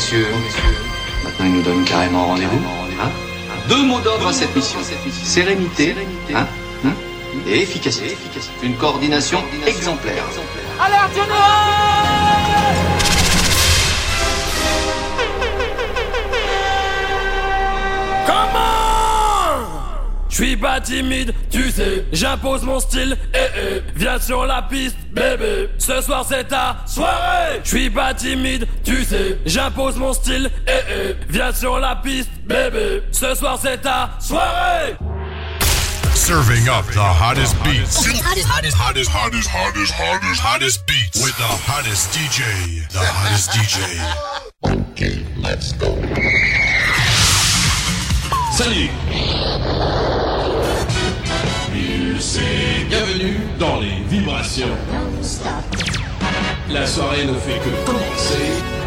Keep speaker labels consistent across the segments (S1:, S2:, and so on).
S1: messieurs, maintenant il nous donne carrément rendez-vous. Hein Deux mots d'ordre à cette mission. Sérénité hein Hein et efficacité. Une coordination exemplaire.
S2: Alerte
S3: suis pas timide, tu sais, j'impose mon style, eh eh, viens sur la piste, bébé, ce soir c'est ta soirée. Je suis pas timide, tu sais, j'impose mon style, eh eh, viens sur la piste, bébé, ce soir c'est ta soirée.
S4: Serving up the hottest beats. Hottest, hottest, hottest, hottest, hottest, hottest, hottest beats. With the hottest DJ. The hottest DJ. Okay, let's go.
S5: Salut Bienvenue dans les vibrations. La soirée ne fait que commencer.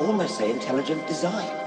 S2: Almost say intelligent design.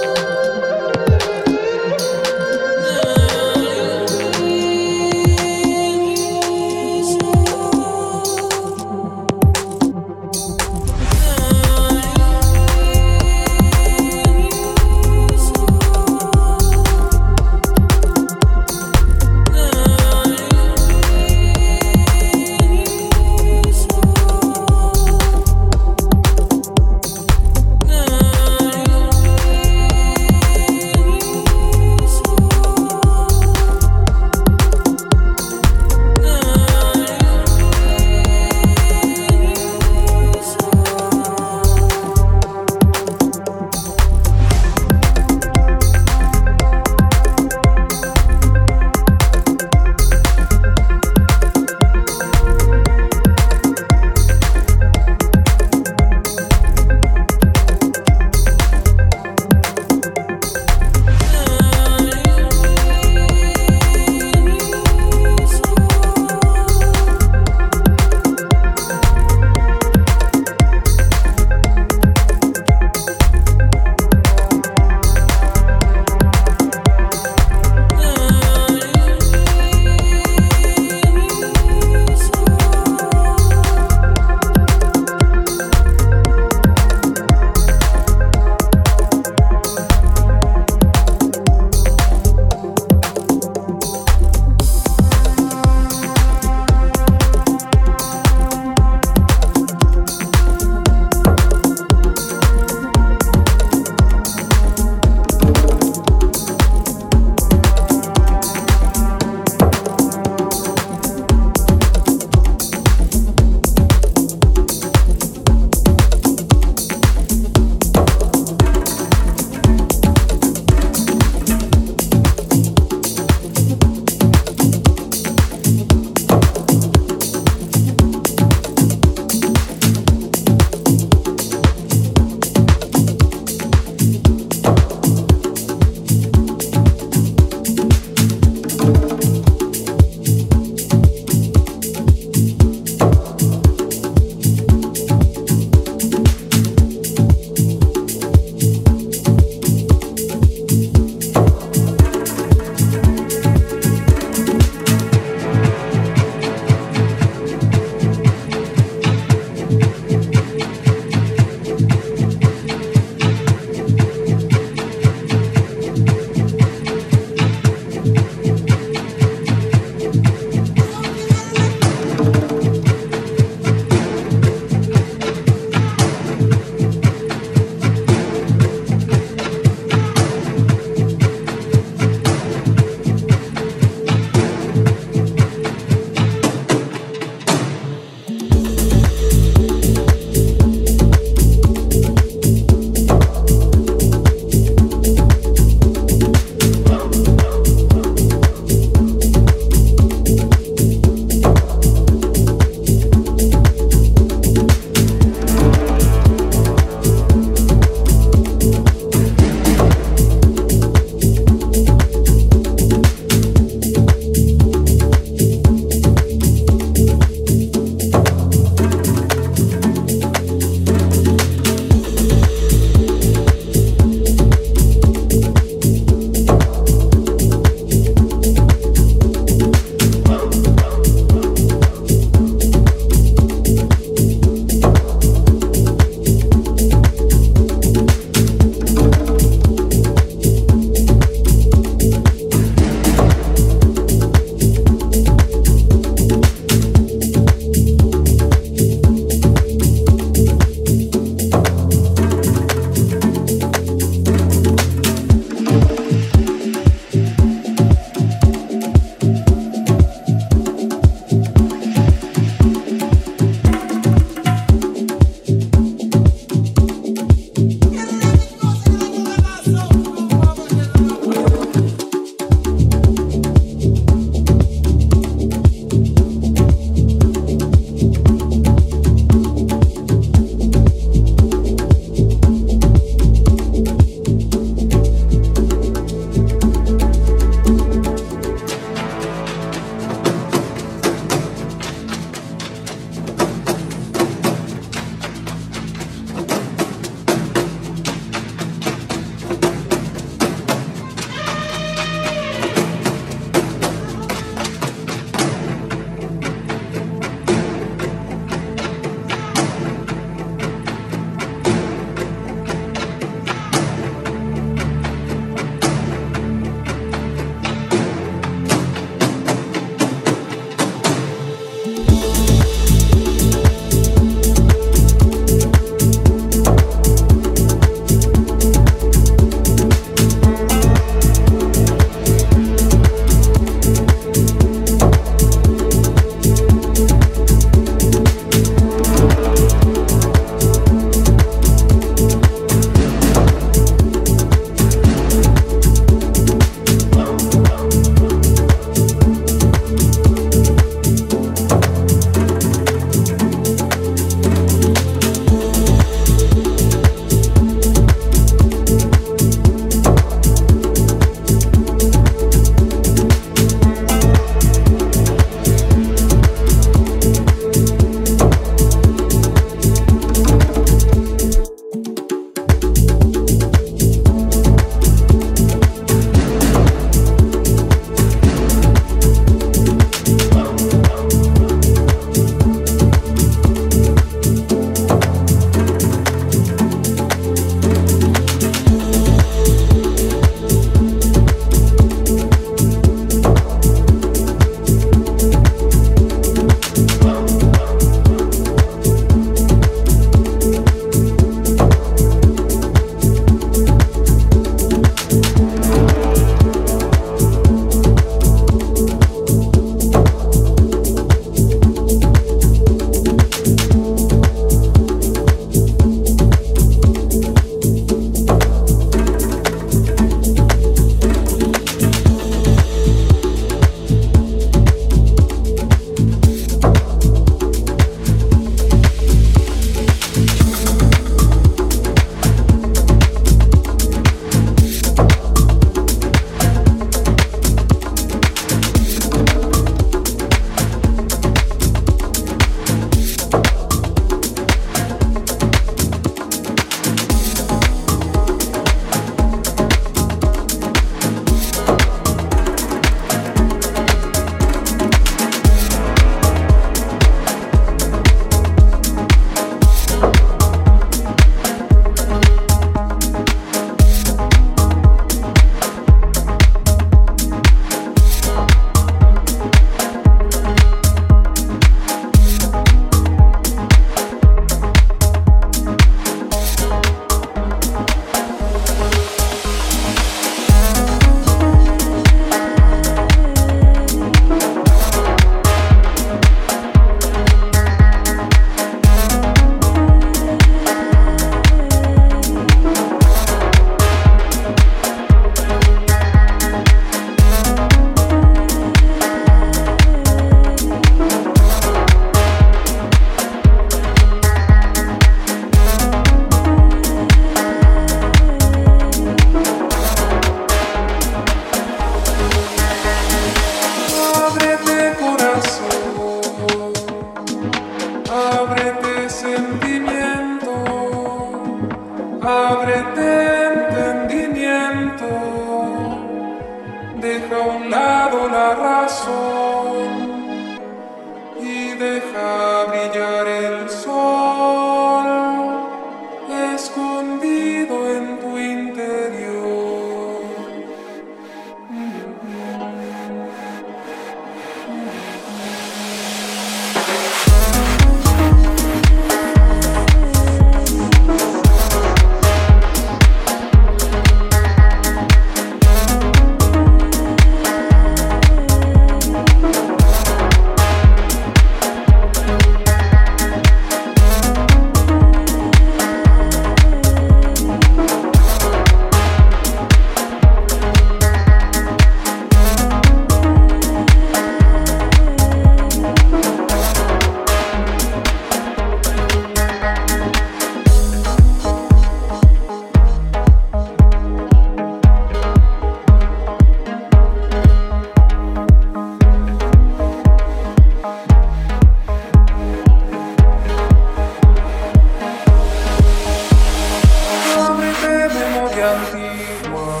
S6: Antigua,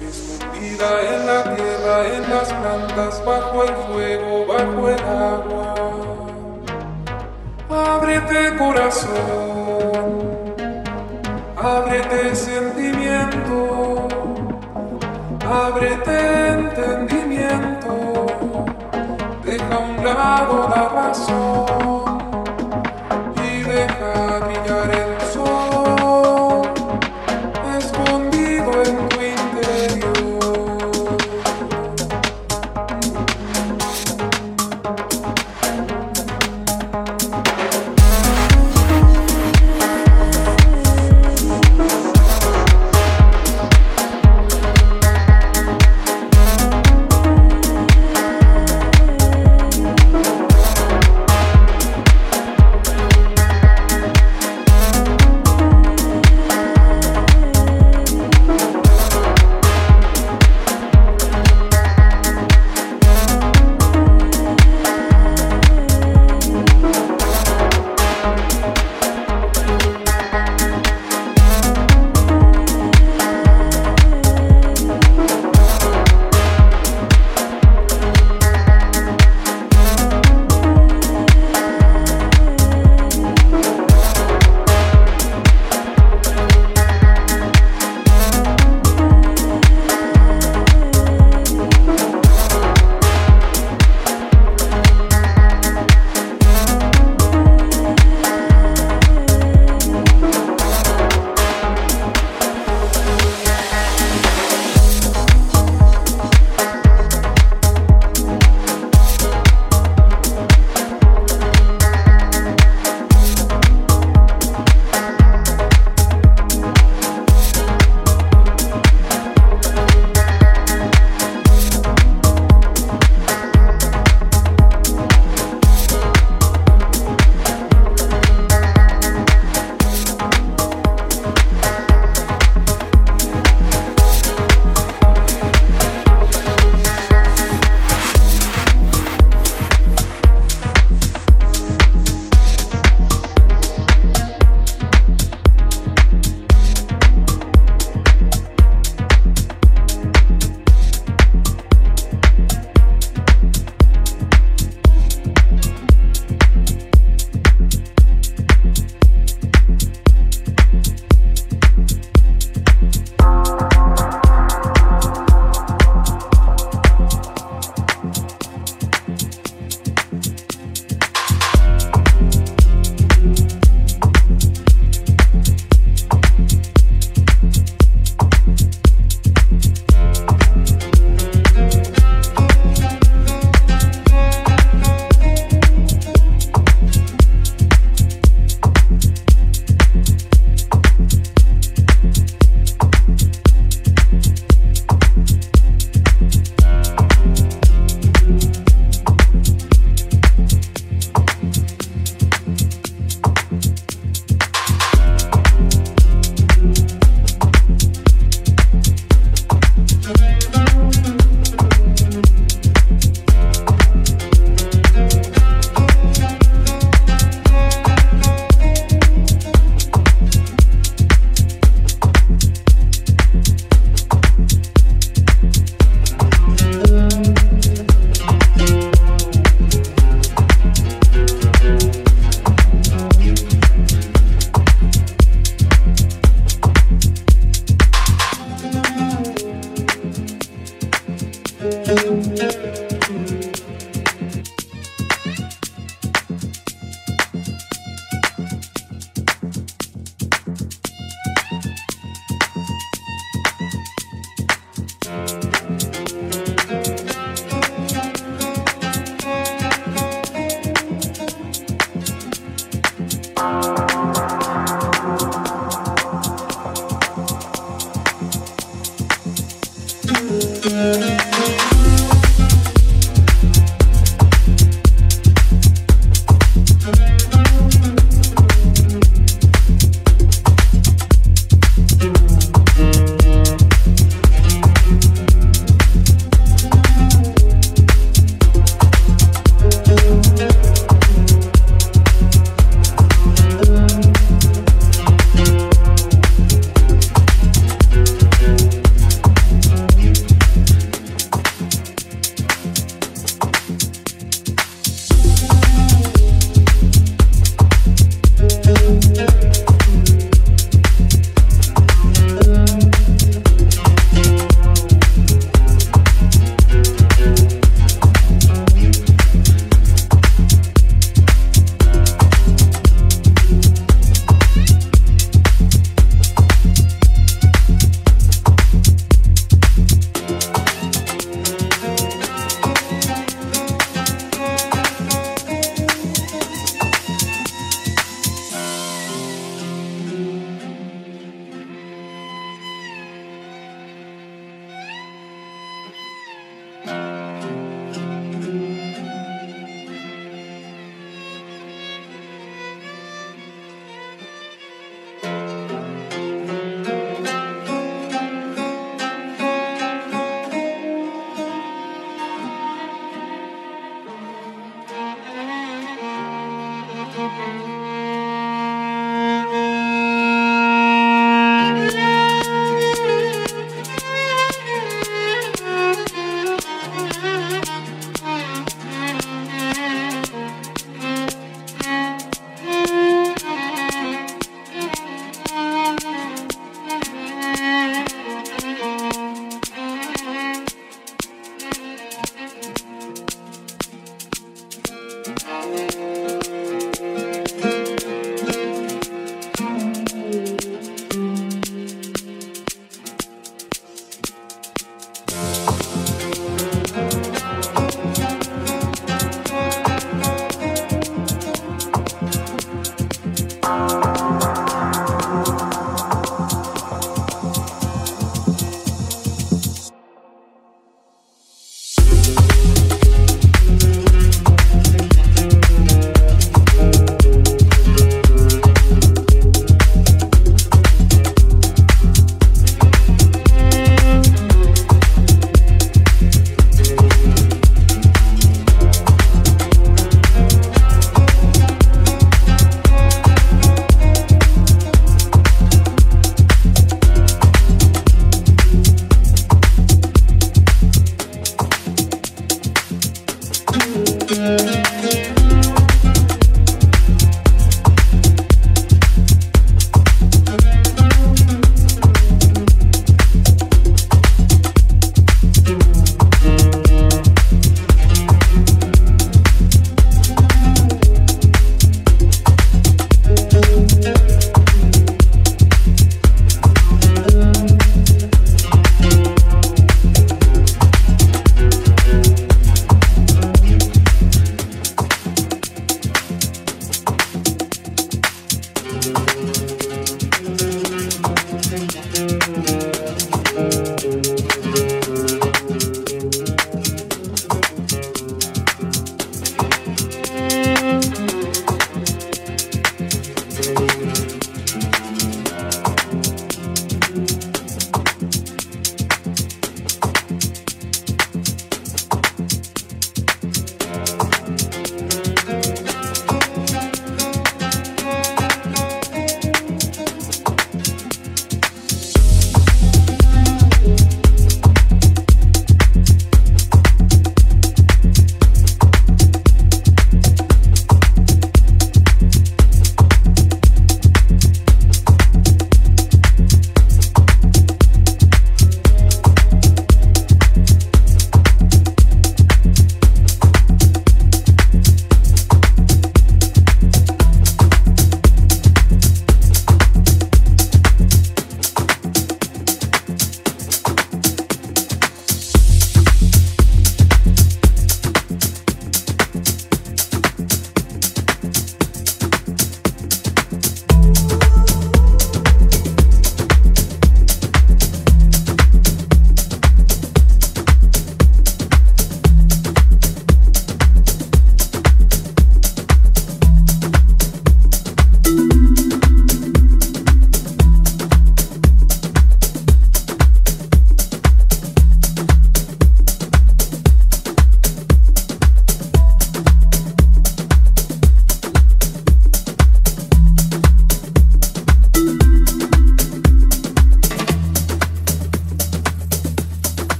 S6: escondida en la tierra, en las plantas, bajo el fuego, bajo el agua. Ábrete corazón, ábrete sentimiento, ábrete entendimiento, deja a un lado la razón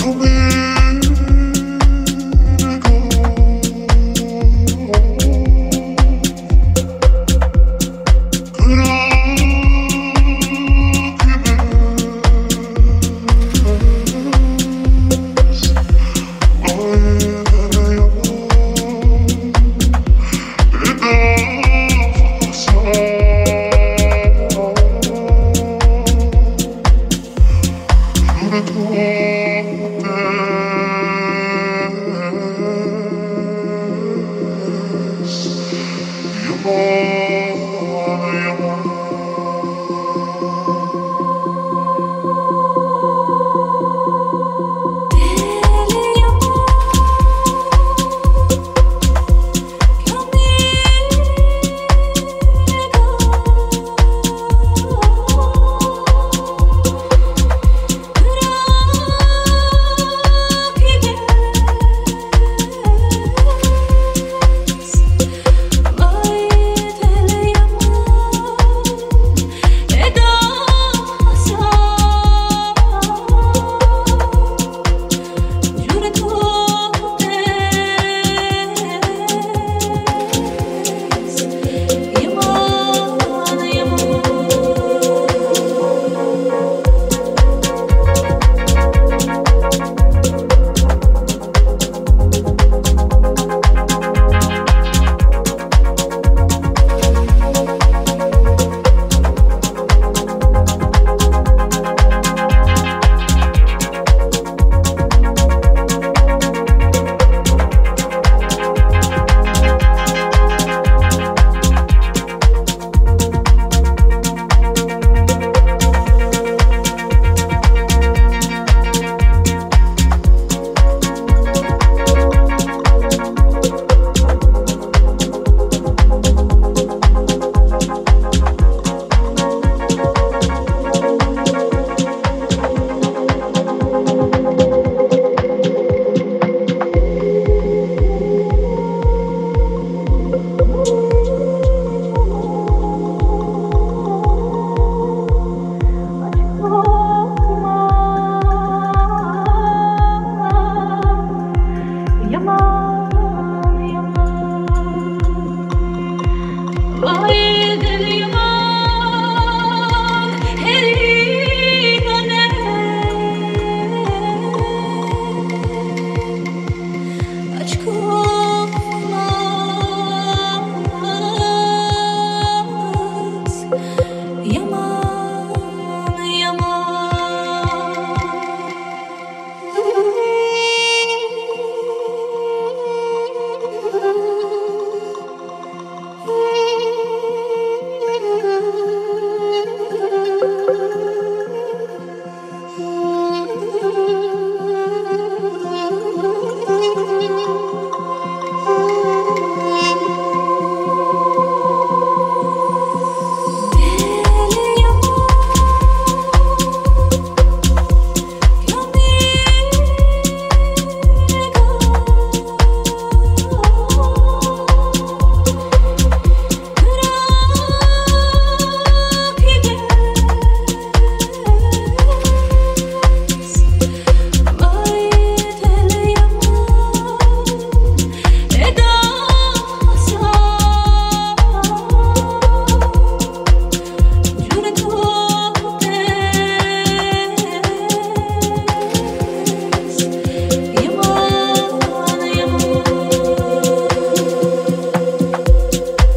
S6: You.
S7: me.